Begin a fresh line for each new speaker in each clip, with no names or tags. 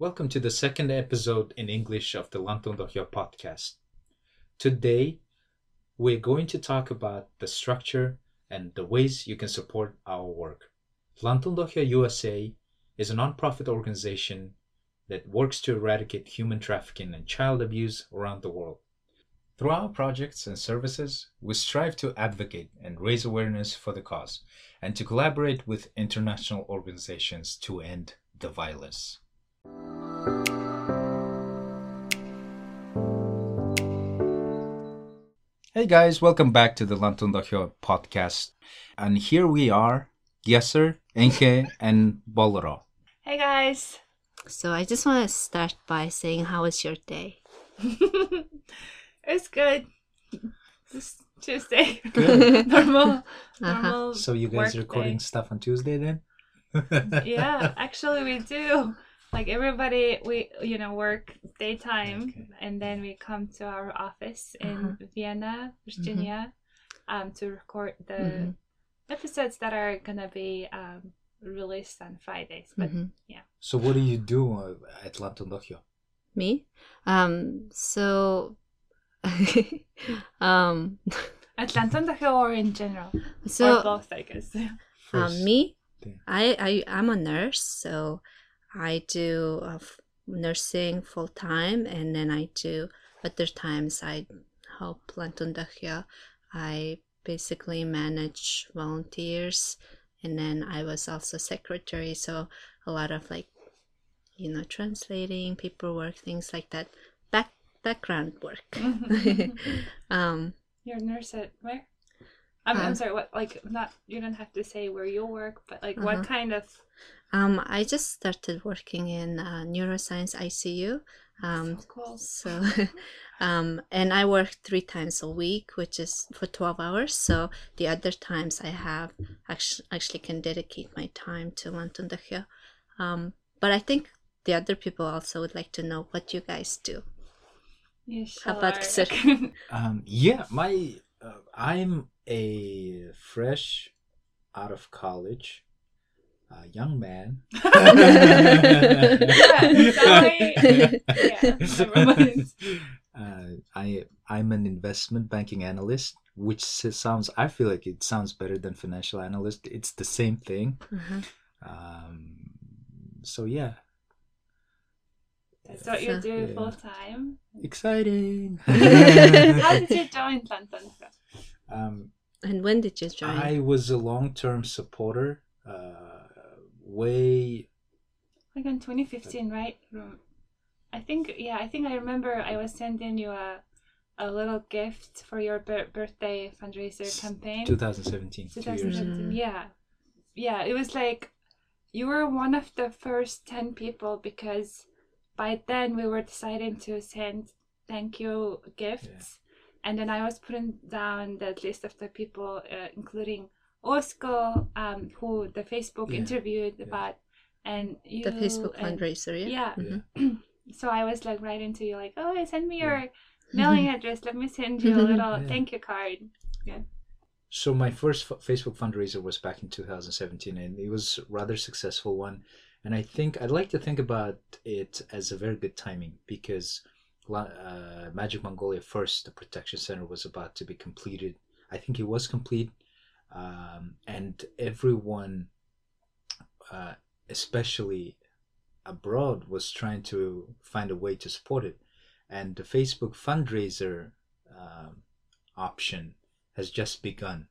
Welcome to the second episode in English of the Lantun Dohyo podcast. Today, we're going to talk about the structure and the ways you can support our work. Lantun Dohyo USA is a nonprofit organization that works to eradicate human trafficking and child abuse around the world. Through our projects and services, we strive to advocate and raise awareness for the cause and to collaborate with international organizations to end the violence. Hey guys, welcome back to the Lantun Dohyo podcast. And here we are, Gyasser, Enke, and Bolero.
Hey guys.
So I just want to start by saying, how was your day?
it's good. Just Tuesday.
Good.
normal.
Uh-huh.
Normal.
So you guys
work
recording
day.
stuff on Tuesday then?
Yeah, actually we do. Like everybody, we you know work daytime,
Okay.
and then we come to our office in
Uh-huh.
Vienna, Virginia, um, to record the
Mhm.
episodes that are gonna be um, released on Fridays. But
Mhm.
So what do you do uh, at Lantun Dohyo?
Me? Um, so, um,
Atlanta Dohyo or in general, or
so,
both, I guess.
um, me?
thing.
I, I, I'm a nurse, so I do uh, nursing full time, and then I do other times I help Lantun. I basically manage volunteers, and then I was also secretary, so a lot of like, you know, translating, paperwork, things like that. Back background work. um,
You're a nurse at where? I'm, I'm sorry. What like not? You don't have to say where you work, but like
Uh-huh.
what kind of?
um, I just started working in uh, neuroscience ICU. Um,
so cool.
So, um, and I work three times a week, which is for 12 hours. So the other times I have actually, actually can dedicate my time to Lantun Dohyo. Um, but I think the other people also would like to know what you guys do.
You
How about
sure
Ksir?
Um, yeah, my uh, I'm a fresh out of college uh, young man.
sorry. Yeah.
Uh, I I'm an investment banking analyst, which sounds I feel like it sounds better than financial analyst. It's the same thing.
Uh-huh.
Um, so yeah,
That's what you
So-
do
Yeah.
full time.
exciting.
How did you join Lantun?
um,
And when did you join?
I was a long-term supporter. Uh, way
Like in 2015, right? I think yeah. I think I remember I was sending you a a little gift for your bir- birthday fundraiser campaign.
2017. Two years.
2017
Mm.
yeah yeah it was like you were one of the first 10 people because by then we were deciding to send thank you gifts and then i was putting down the list of the people uh, including osco um, who the facebook
Yeah,
interviewed
yeah.
about and you
the Facebook
and-
fundraiser, yeah?
yeah
Mhm.
so i was like writing to you like oh send me your mailing address let me send you a little
Yeah.
thank you card Yeah.
So my first f- Facebook fundraiser was back in 2017, and it was a rather successful one. And I think I'd like to think about it as a very good timing because La- uh, Magic Mongolia First, the protection center, was about to be completed. I think it was complete, um, and everyone, uh, especially abroad, was trying to find a way to support it. And the Facebook fundraiser um, option has just begun.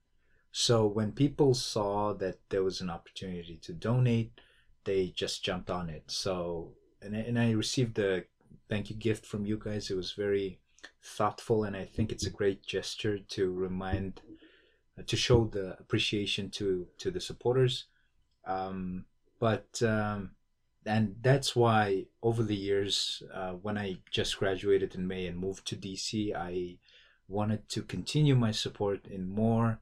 So when people saw that there was an opportunity to donate, they just jumped on it. So and and I received a thank you gift from you guys. It was very thoughtful, and I think it's a great gesture to remind, uh, to show the appreciation to to the supporters. Um, but um, and that's why over the years, uh, when I just graduated in May and moved to DC, I wanted to continue my support in more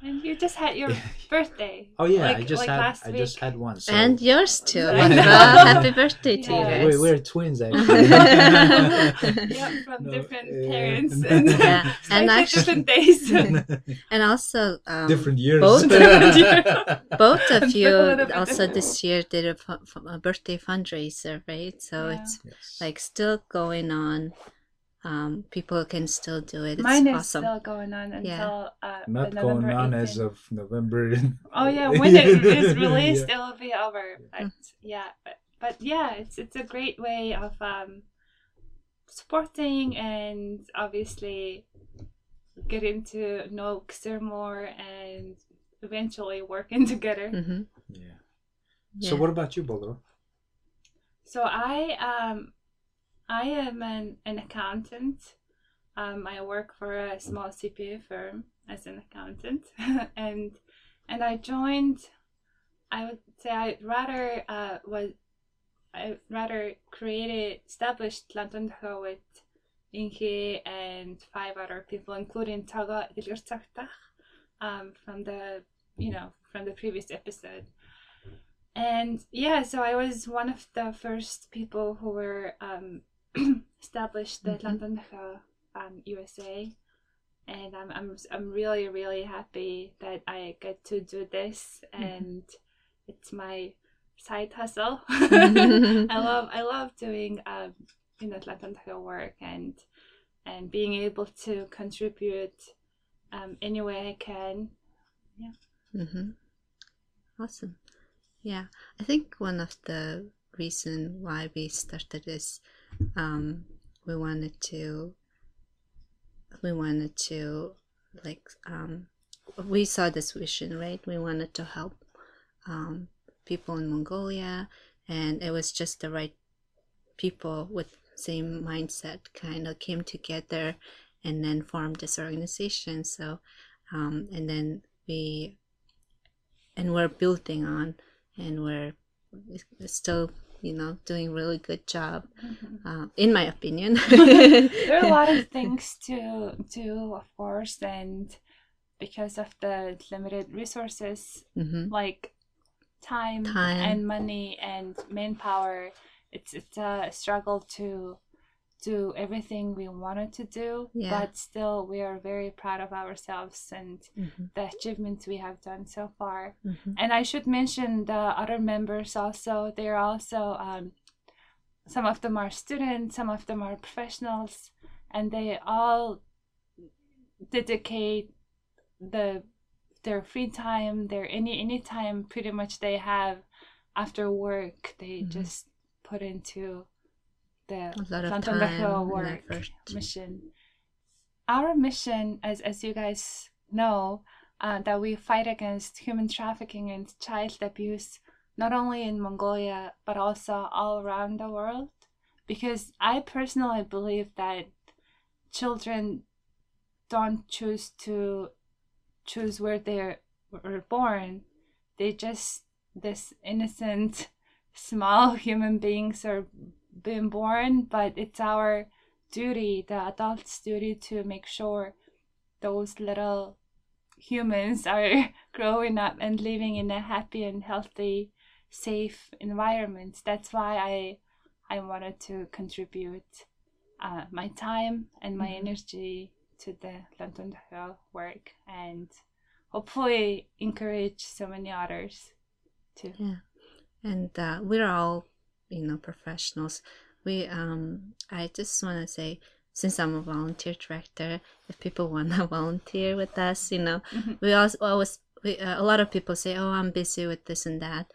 And you just had your birthday.
Oh yeah, I just
like
had
last
I just had one. So
and yours too. Well, happy birthday to
Yeah.
you guys.
we, we're twins actually.
Yeah, from
No,
different
uh,
parents
Yeah.
and
Yeah, and actually-
different days.
and also um,
different years.
both- both of you also
different.
this year did a, fu- fu- a birthday fundraiser, right? So
Yeah.
it's
Yes.
like still going on. Um, people can still do it. It's
Mine is
awesome.
still going on until
Yeah.
uh,
not
the
going
November
on as of November.
Oh yeah, when it is released,
Yeah.
it will be over. But yeah, but, but yeah, it's it's a great way of um, supporting and obviously getting to know Xer more and eventually working together.
hmm
Yeah.
Yeah.
So what about you, Bolo?
So I um I am an, an accountant. Um, I work for a small CPA firm as an accountant, and and I joined. I would say I rather uh, was I rather created established Lantun with Inge and five other people, including Taga Ilirtaktach, um, from the you know from the previous episode. And yeah, so I was one of the first people who were um, established the
Mhm.
London Ho um, USA, and I'm I'm I'm really really happy that I get to do this, and it's my side hustle. I love I love doing um, you know London Ho work and and being able to contribute um, any way I can.
hmm Awesome. Yeah, I think one of the reason why we started is um, we wanted to we wanted to like um, we saw this vision right. We wanted to help um, people in Mongolia, and it was just the right people with same mindset kind of came together and then formed this organization. So um, and then we and we're building on and we're still you know doing really good job uh, in my opinion.
There are a lot of things to do, of course, and because of the limited resources
hmm
like time,
Time.
and money and manpower, it's it's a struggle to do everything we wanted to do.
Yeah.
But still, we are very proud of ourselves and
hmm
the achievements we have done so far.
hmm
And I should mention the other members also. They're also um, some of them are students, some of them are professionals, and they all dedicate the their free time, their any any time pretty much they have after work. They
Mhm.
just put into the
a of
London
time
work mission. Our mission, as as you guys know, uh, that we fight against human trafficking and child abuse, not only in Mongolia but also all around the world. Because I personally believe that children don't choose to choose where they were born. They just this innocent, small human beings are being born, but it's our duty, the adults' duty, to make sure those little humans are growing up and living in a happy and healthy, safe environment. That's why I I wanted to contribute uh, my time and my
Mhm.
energy to the Lantun Dohyo work and hopefully encourage so many others to.
Yeah, and uh, we're all you know professionals. We um i just want to say since i'm a volunteer director if people want to volunteer with us you know
Mhm.
we also always we, uh, a lot of people say oh i'm busy with this and that.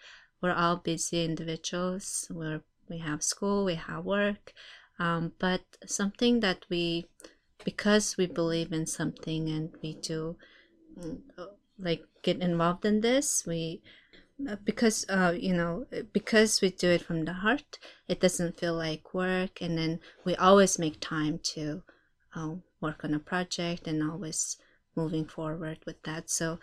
We're all busy individuals. We're we have school we have work um, but something that we because we believe in something and we do mm, like get involved in this we because uh you know because we do it from the heart it doesn't feel like work and then we always make time to uh, work on a project and always moving forward with that so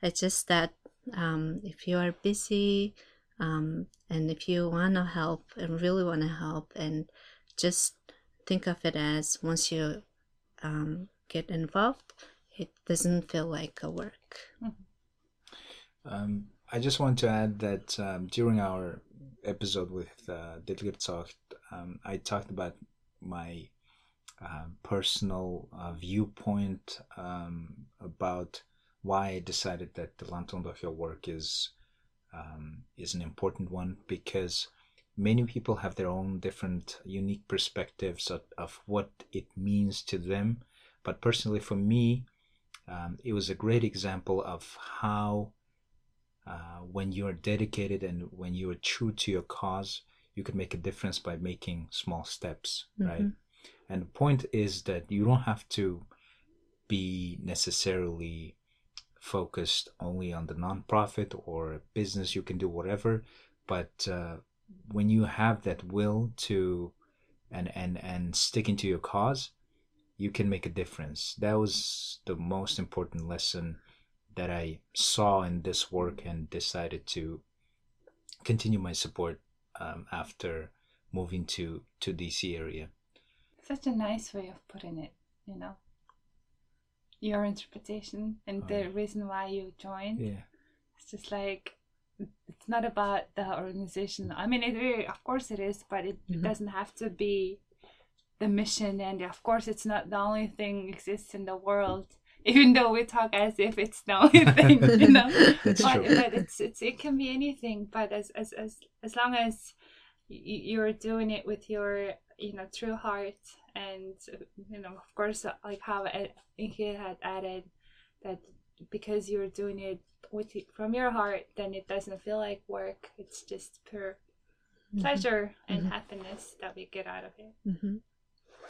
it's just that um, if you are busy um, and if you want to help and really want to help and just think of it as once you um, get involved it doesn't feel like a work.
Um, I just want to add that um, during our episode with uh, Dilgerzocht, um, I talked about my uh, personal uh, viewpoint um, about why I decided that the Lantun Dohyo work is um, is an important one because many people have their own different unique perspectives of, of what it means to them. But personally, for me, um, it was a great example of how uh, when you are dedicated and when you are true to your cause, you can make a difference by making small steps, mm-hmm. right? And the point is that you don't have to be necessarily focused only on the nonprofit or business. You can do whatever, but uh, when you have that will to and and and sticking to your cause, you can make a difference. That was the most important lesson that I saw in this work and decided to continue my support um, after moving to to DC area.
Such a nice way of putting it, you know. Your interpretation and the um, reason why you joined.
Yeah.
It's just like it's not about the organization. I mean, it really, of course, it is, but it mm-hmm. doesn't have to be the mission. And of course, it's not the only thing exists in the world even though we talk as if it's the only thing, you know. but, but it's it's it can be anything. But as as as as long as you're doing it with your you know true heart and you know of course like how he had added that because you're doing it with from your heart then it doesn't feel like work it's just pure mm-hmm. pleasure and mm-hmm. happiness that we get out of it
mm-hmm.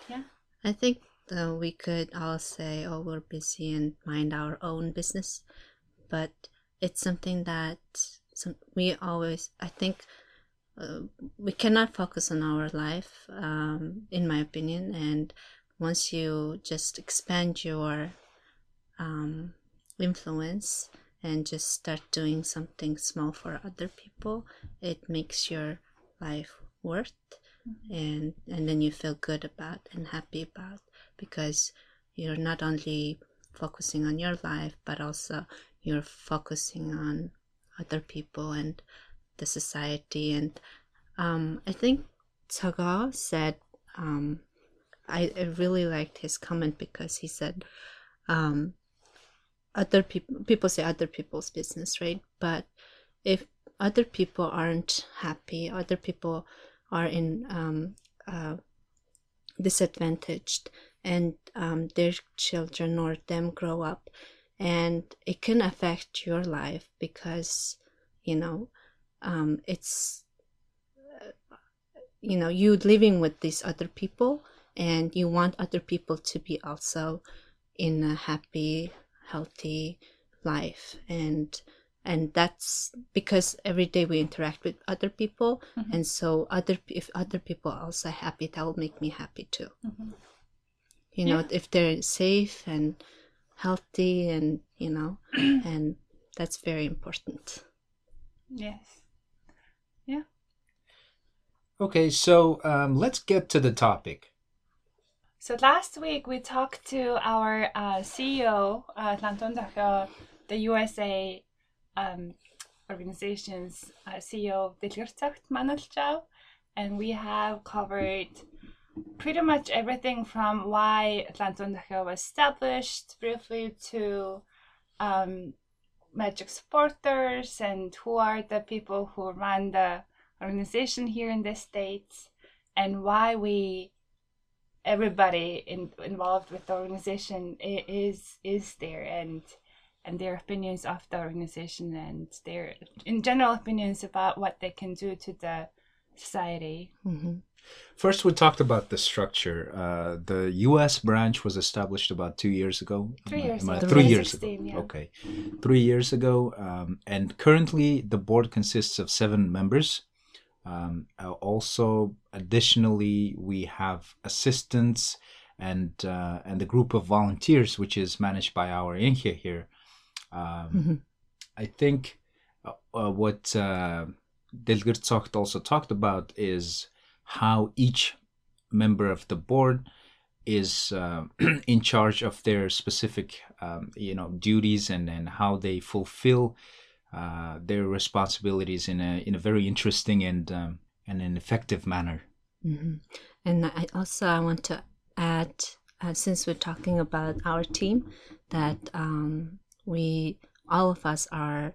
yeah
i think uh, we could all say, oh, we're busy and mind our own business. But it's something that some, we always, I think, uh, we cannot focus on our life, um, in my opinion. And once you just expand your um, influence and just start doing something small for other people, it makes your life worth. Mm-hmm. And and then you feel good about and happy about because you're not only focusing on your life but also you're focusing on other people and the society. And um, i think Taga said um, I, I, really liked his comment because he said um, other people people say other people's business right? But if other people aren't happy other people are in um, uh, disadvantaged and um, their children or them grow up and it can affect your life because you know um, it's uh, you know you living with these other people and you want other people to be also in a happy healthy life. And and that's because every day we interact with other people mm-hmm. and so other if other people are also happy that will make me happy too. Mm-hmm you know yeah. if they're safe and healthy and you know and that's very important.
Yes. Yeah.
Okay so um, let's get to the topic.
So last week we talked to our uh, ceo uh, the usa um, organization's uh, ceo and we have covered pretty much everything from why Lantun Dohyo was established briefly to um, magic supporters and who are the people who run the organization here in the states and why we everybody in, involved with the organization is is there and and their opinions of the organization and their in general opinions about what they can do to the society
mm-hmm.
First, we talked about the structure. Uh, the U.S. branch was established about two years ago.
Three years ago.
Three years ago. Yeah. Okay, three years ago. Um, and currently, the board consists of seven members. Um, uh, also, additionally, we have assistants and uh, and the group of volunteers, which is managed by our Inge here. Um, mm-hmm. I think uh, uh, what uh, Dilgerzocht also talked about is how each member of the board is uh, in charge of their specific, um, you know, duties and, and how they fulfill uh, their responsibilities in a in a very interesting and um, and an effective manner.
Mm-hmm. And I also I want to add, uh, since we're talking about our team, that um, we all of us are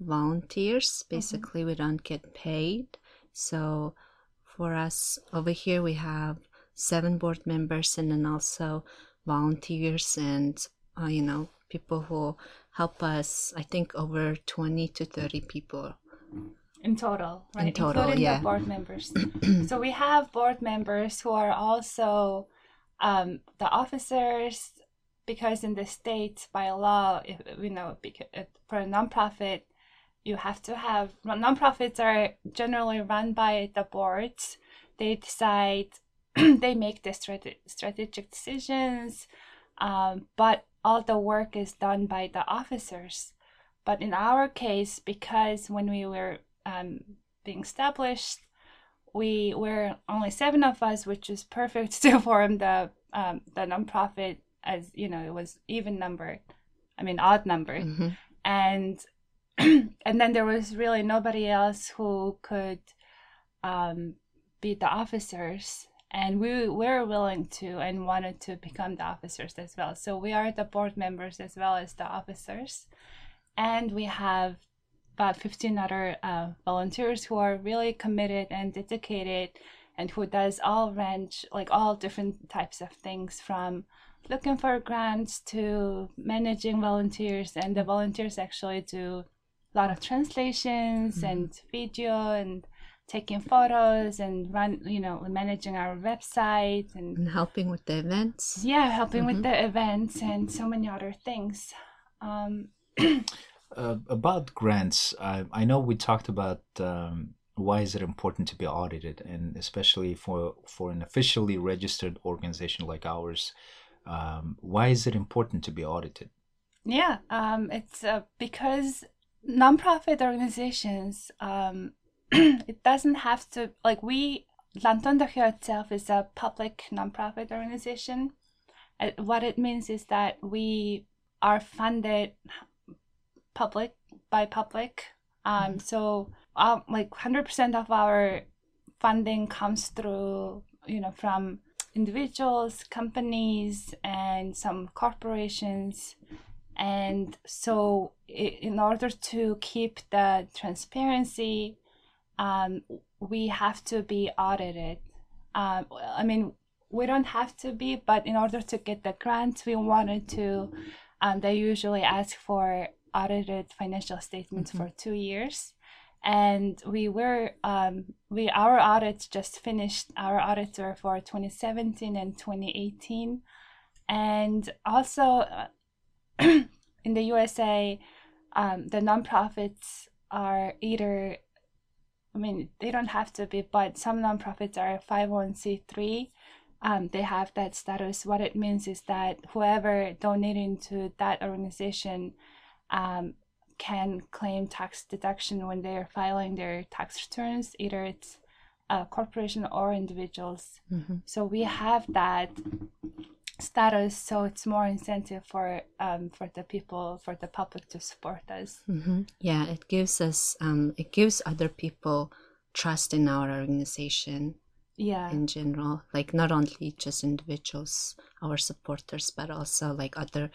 volunteers.
Mm-hmm.
Basically, we don't get paid. So for us over here, we have seven board members and then also volunteers and uh, you know people who help us. I think over twenty to thirty people.
in total, right?
total,
Including
yeah.
the board members. so we have board members who are also um, the officers, because in the state by law, if, you know, for a nonprofit, you have to have nonprofits are generally run by the boards. They decide, they make the strate- strategic decisions, um, but all the work is done by the officers. But in our case, because when we were um, being established, we were only seven of us, which is perfect to form the um, the nonprofit. As you know, it was even numbered. I mean, odd numbered,
hmm
and and then there was really nobody else who could um, be the officers. And we were willing to and wanted to become the officers as well. So we are the board members as well as the officers. And we have about 15 other uh, volunteers who are really committed and dedicated and who does all range like all different types of things from looking for grants to managing volunteers. And the volunteers actually do a lot of translations and video and taking photos and run you know managing our website and
And helping with the events.
yeah helping with the events and so many other things um
Uh, about grants, I, I know we talked about um, why is it important to be audited, and especially for for an officially registered organization like ours, um, why is it important to be audited?
Yeah, um, it's uh, because nonprofit organizations, um, it doesn't have to, like, we, Lantun Dohyo itself is a public nonprofit organization. Uh, what it means is that we are funded public by public. Um, So, um, like, 100% of our funding comes through, you know, from individuals, companies, and some corporations. And so, in order to keep the transparency, um, we have to be audited. Um, I mean, we don't have to be, but in order to get the grants, we wanted to. Um, they usually ask for audited financial statements for two years, and we were um, we our audits just finished. Our audits were for 2017 and 2018, and also uh, in the USA, um, the nonprofits are either, I mean, they don't have to be, but some nonprofits are 501c3. Um, they have that status. What it means is that whoever donating to that organization um, can claim tax deduction when they are filing their tax returns, either it's a corporation or individuals.
Mhm.
So we have that status, so it's more incentive for um, for the people, for the public to support us.
hmm Yeah, it gives us, um, it gives other people trust in our organization
Yeah,
in general. Like not only just individuals, our supporters, but also like other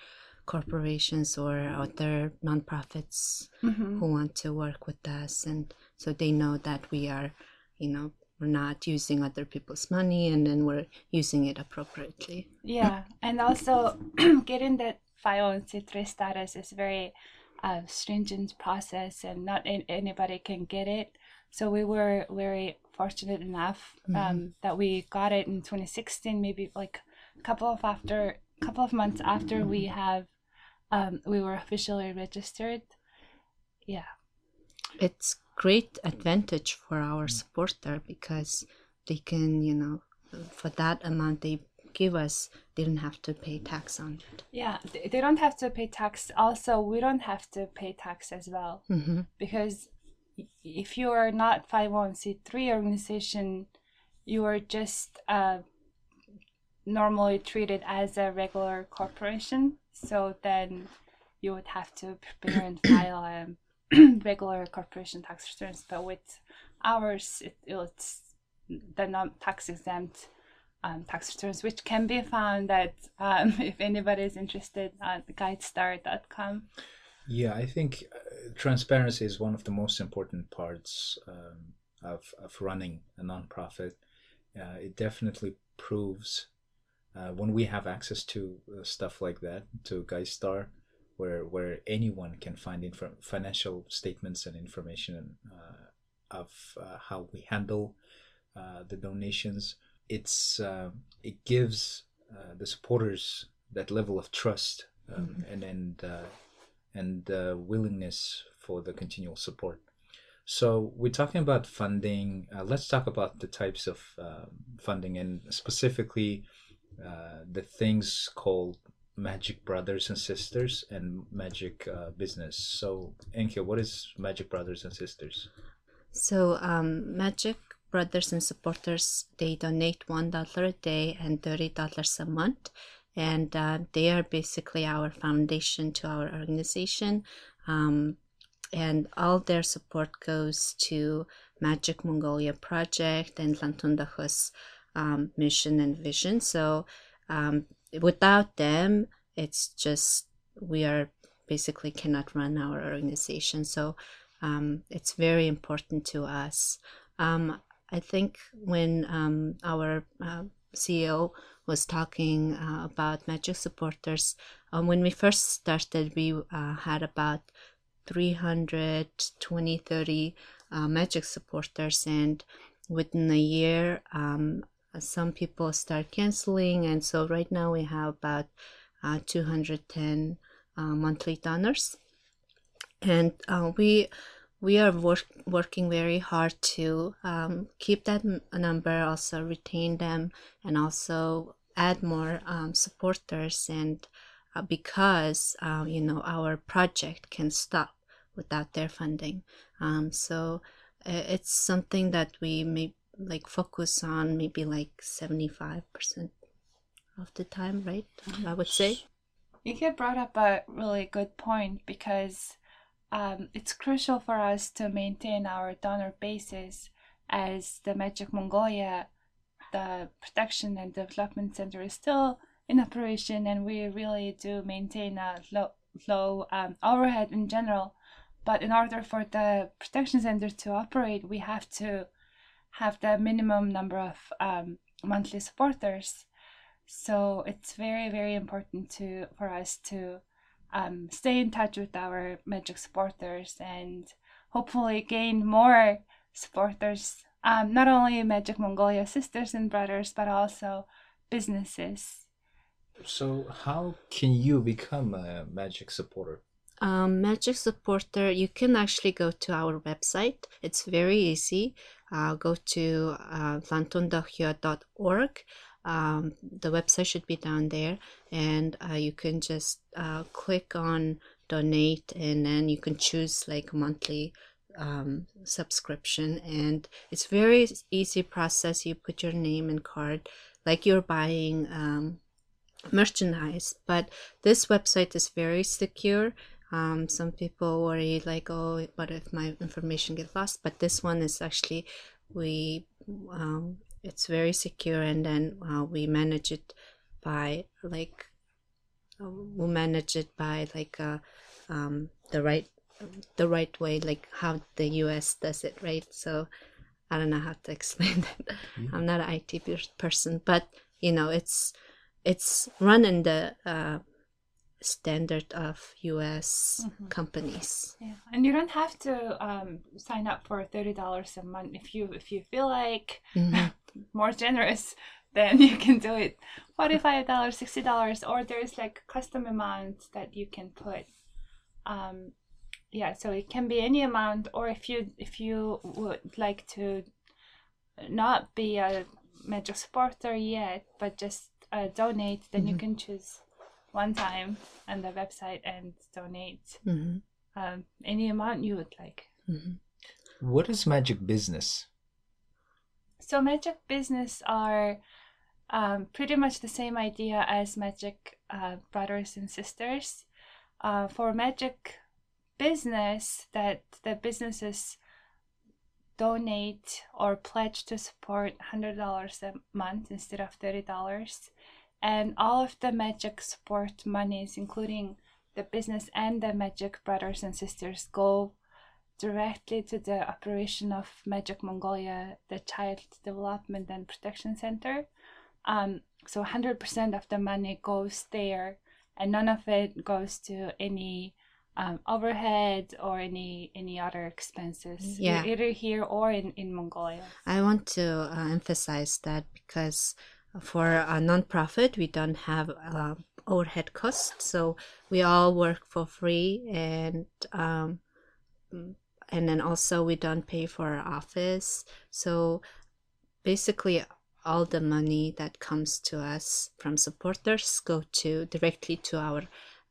corporations or other nonprofits
Mhm.
who want to work with us, and so they know that we are, you know, we're not using other people's money, and then we're using it appropriately.
yeah, and also getting that 501c3 status is very uh, stringent process, and not an- anybody can get it. So we were very fortunate enough um, that we got it in 2016, maybe like a couple of after, a couple of months after we have, um, we were officially registered. Yeah.
it's great advantage for our supporter because they can you know for that amount they give us they don't have to pay tax on it
Yeah, they don't have to pay tax. Also, we don't have to pay tax as well
hmm
because if you are not 501c3 organization, you are just uh, normally treated as a regular corporation. So then you would have to prepare and file a regular corporation tax returns. But with ours, it, it's the non tax exempt um, tax returns, which can be found at, um, if anybody is interested, at guidestar.com.
Yeah, I think uh, transparency is one of the most important parts um, of, of running a nonprofit. Uh, it definitely proves uh, when we have access to uh, stuff like that, to GuideStar, where where anyone can find inf- financial statements and information uh, of uh, how we handle the donations. It's it gives the supporters that level of trust um, mm-hmm. and and and uh, willingness for the continual support. So we're talking about funding. Uh, let's talk about the types of uh, funding and specifically uh, the things called Magic Brothers and Sisters and Magic uh, Business. So, Enke, what is Magic Brothers and Sisters?
So, um, Magic Brothers and Supporters, they donate $1 a day and $30 a month and uh, they are basically our foundation to our organization. Um, and all their support goes to Magic Mongolia Project and Lantundakhus um, mission and vision. So um, without them, it's just we are basically cannot run our organization. So um, it's very important to us. Um, I think when um, our uh, CEO was talking uh, about Magic supporters. Um, when we first started, we uh, had about 320, 30 uh, Magic supporters, and within a year, um, some people start canceling, and so right now we have about uh, 210 uh, monthly donors, and uh, we we are work, working very hard to um, keep that number, also retain them, and also add more um, supporters. And uh, because uh, you know our project can stop without their funding, um, so uh, it's something that we may like focus on maybe like seventy five percent of the time, right? I would say.
You get brought up a really good point because um, it's crucial for us to maintain our donor bases as the Magic Mongolia, the Protection and Development Center is still in operation and we really do maintain a low, low um, overhead in general. But in order for the Protection Center to operate, we have to have the minimum number of um, monthly supporters. So it's very, very important to for us to um, stay in touch with our Magic supporters and hopefully gain more supporters, um, not only Magic Mongolia sisters and brothers, but also businesses.
So, how can you become a Magic supporter?
Um, Magic supporter, you can actually go to our website. It's very easy. Uh, go to uh, um, the website should be down there. And uh, you can just uh, click on donate and then you can choose like monthly um, subscription. And it's very easy process. You put your name and card like you're buying um, merchandise. But this website is very secure um, some people worry like oh what if my information get lost? But this one is actually we um, it's very secure and then uh, we manage it by like uh, we manage it by like uh, um, the right the right way like how the us does it right? So i don't know how to explain that. Yeah. i'm not an it person but you know it's it's run in the uh, standard of US mm-hmm. companies.
Yeah, and you don't have to um, sign up for thirty dollars a month if you if you feel like mm-hmm. more generous. Then you can do it forty five dollars, sixty dollars, or there's like custom amounts that you can put. Um, yeah, so it can be any amount, or if you if you would like to not be a major supporter yet, but just uh, donate, then mm-hmm. you can choose one time on the website and donate mm-hmm. um, any amount you would like.
Mm-hmm. What is Magic Business?
So Magic Business are um, pretty much the same idea as Magic uh, Brothers and Sisters. Uh, for Magic business, that the businesses donate or pledge to support $100 a month instead of $30. And all of the Magic support monies, including the business and the Magic Brothers and Sisters, go directly to the operation of Magic Mongolia, the Child Development and Protection Center. Um, so 100% of the money goes there, and none of it goes to any um, overhead or any any other expenses
Yeah.
either here or in, in Mongolia.
I want to uh, emphasize that because for a nonprofit, we don't have uh, overhead costs, so we all work for free, and um, and then also we don't pay for our office. So basically, all the money that comes to us from supporters go to directly to our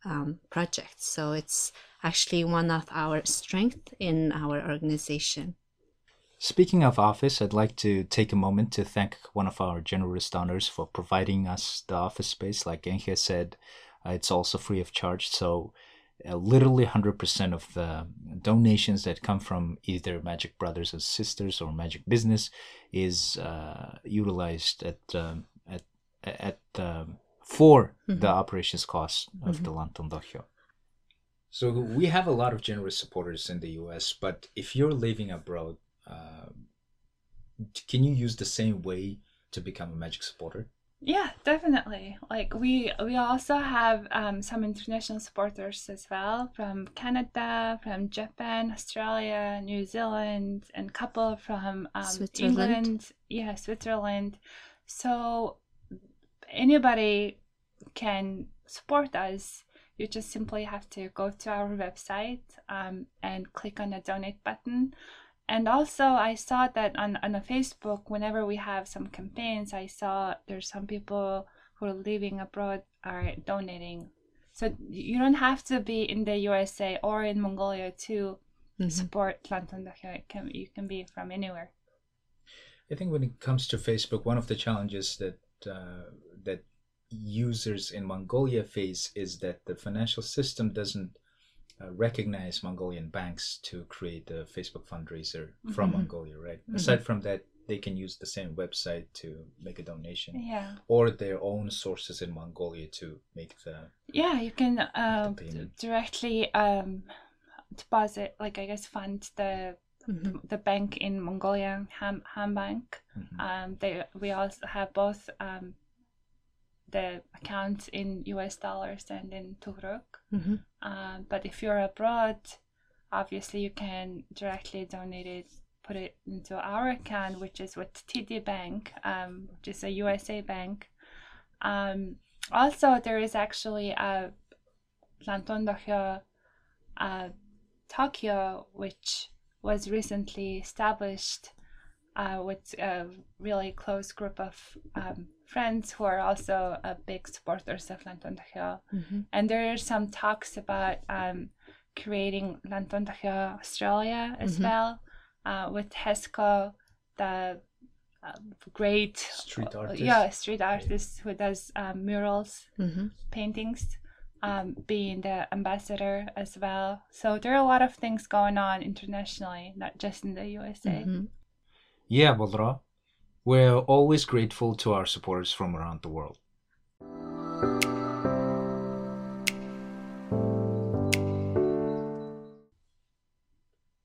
um, project. So it's actually one of our strength in our organization.
Speaking of office, I'd like to take a moment to thank one of our generous donors for providing us the office space. Like Enhe said, uh, it's also free of charge. So, uh, literally 100% of the donations that come from either Magic Brothers and Sisters or Magic Business is uh, utilized at um, at at um, for the operations cost of the Lanton Dohyo. So we have a lot of generous supporters in the U.S., but if you're living abroad, uh, can you use the same way to become a Magic supporter?
Yeah, definitely. Like we we also have um, some international supporters as well from Canada, from Japan, Australia, New Zealand, and couple from um,
Switzerland.
England. Yeah, Switzerland. So anybody can support us. You just simply have to go to our website um, and click on the donate button. And also, I saw that on, on a Facebook, whenever we have some campaigns, I saw there's some people who are living abroad are donating. So you don't have to be in the USA or in Mongolia to
Mhm.
support Lantun Dohyo. It can you can be from anywhere.
I think when it comes to Facebook, one of the challenges that uh, that users in Mongolia face is that the financial system doesn't uh, recognize Mongolian banks to create a Facebook fundraiser from
Mhm.
Mongolia, right?
Mhm.
Aside from that, they can use the same website to make a donation
Yeah,
or their own sources in Mongolia to make the
yeah. You can uh, directly um, deposit, like I guess, fund the
Mhm.
the bank in Mongolia, Ham Ham Bank.
Mhm.
Um, they we also have both um, the accounts in U.S. dollars and in Tugruk.
Mhm.
Um, but if you're abroad, obviously you can directly donate it, put it into our account, which is with TD Bank, um, which is a USA bank. Um, also, there is actually a Lanton Dohyo, uh, Tokyo, which was recently established uh, with a really close group of um, friends who are also uh, big supporters of Lanton Dohyo.
Mhm.
And there are some talks about um, creating Lanton Dohyo Australia as
Mhm.
well uh, with Heesco, the uh, great
Street
uh,
artist?
Yeah, street artist who does um, murals
Mhm.
paintings, um, being the ambassador as well. So there are a lot of things going on internationally, not just in the USA.
Mhm.
Yeah, Bodra. We're always grateful to our supporters from around the world.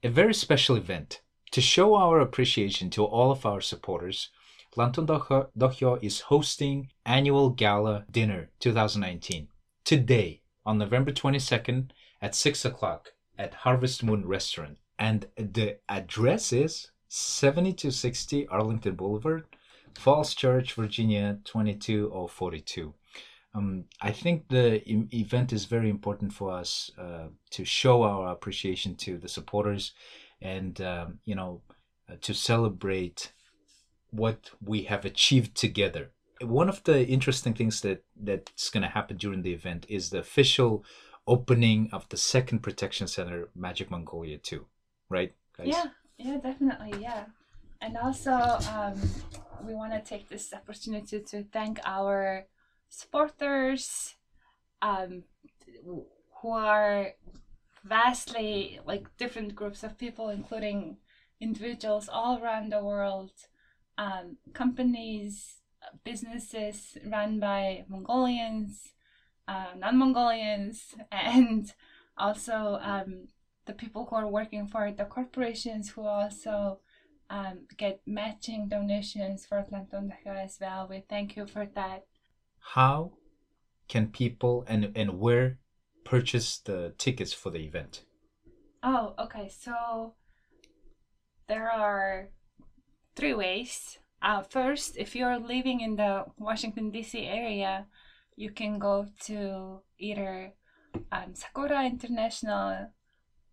A very special event. To show our appreciation to all of our supporters, Lanton Dohyo Dohyo is hosting annual gala dinner 2019 today on November 22nd at 6 o'clock at Harvest Moon Restaurant. And the address is 7260 Arlington Boulevard, Falls Church, Virginia 22042. Um, I think the e- event is very important for us uh, to show our appreciation to the supporters and, um, you know, uh, to celebrate what we have achieved together. One of the interesting things that that's going to happen during the event is the official opening of the second protection center, Magic Mongolia 2, right, guys?
Yeah, yeah, definitely, yeah. And also, um, we want to take this opportunity to thank our supporters um, who are vastly like different groups of people, including individuals all around the world, um, companies, businesses run by Mongolians, uh, non Mongolians, and also um, the people who are working for the corporations who also um, get matching donations for Lantun Dohyo as well. We thank you for that.
How can people and, and where purchase the tickets for the event?
Oh, okay. So there are three ways. Uh, first, if you're living in the Washington, D.C. area, you can go to either um, Sakura International,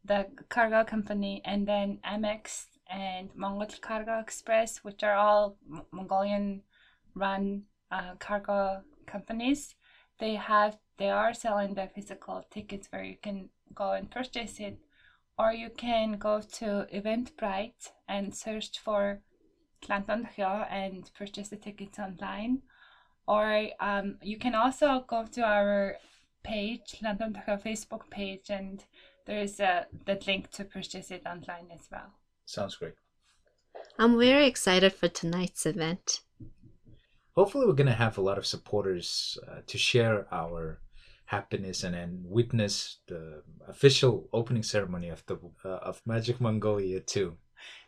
the cargo company, and then Amex and Mongol Cargo Express, which are all Mongolian run uh, cargo companies. They have they are selling the physical tickets where you can go and purchase it, or you can go to Eventbrite and search for Lantun Dohyo and purchase the tickets online. Or um, you can also go to our page, Lantun Dohyo Facebook page, and there is a the link to purchase it online as well.
Sounds great.
I'm very excited for tonight's event.
Hopefully, we're going to have a lot of supporters uh, to share our happiness and, and witness the official opening ceremony of the uh, of Magic Mongolia too.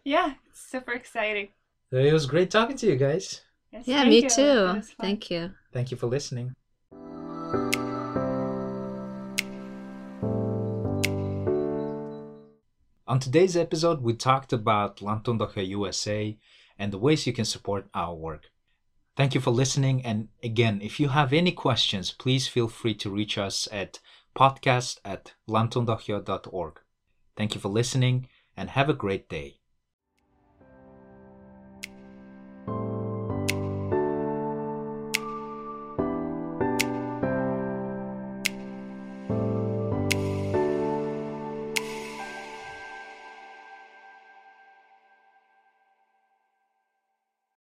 Yeah, super exciting.
It was great talking to you guys.
Yes,
Yeah, me
you.
Too. Thank you.
Thank you for listening. On today's episode, we talked about Lantun Dohyo USA and the ways you can support our work. Thank you for listening. And again, if you have any questions, please feel free to reach us at podcast at lantondokya.org. Thank you for listening and have a great day.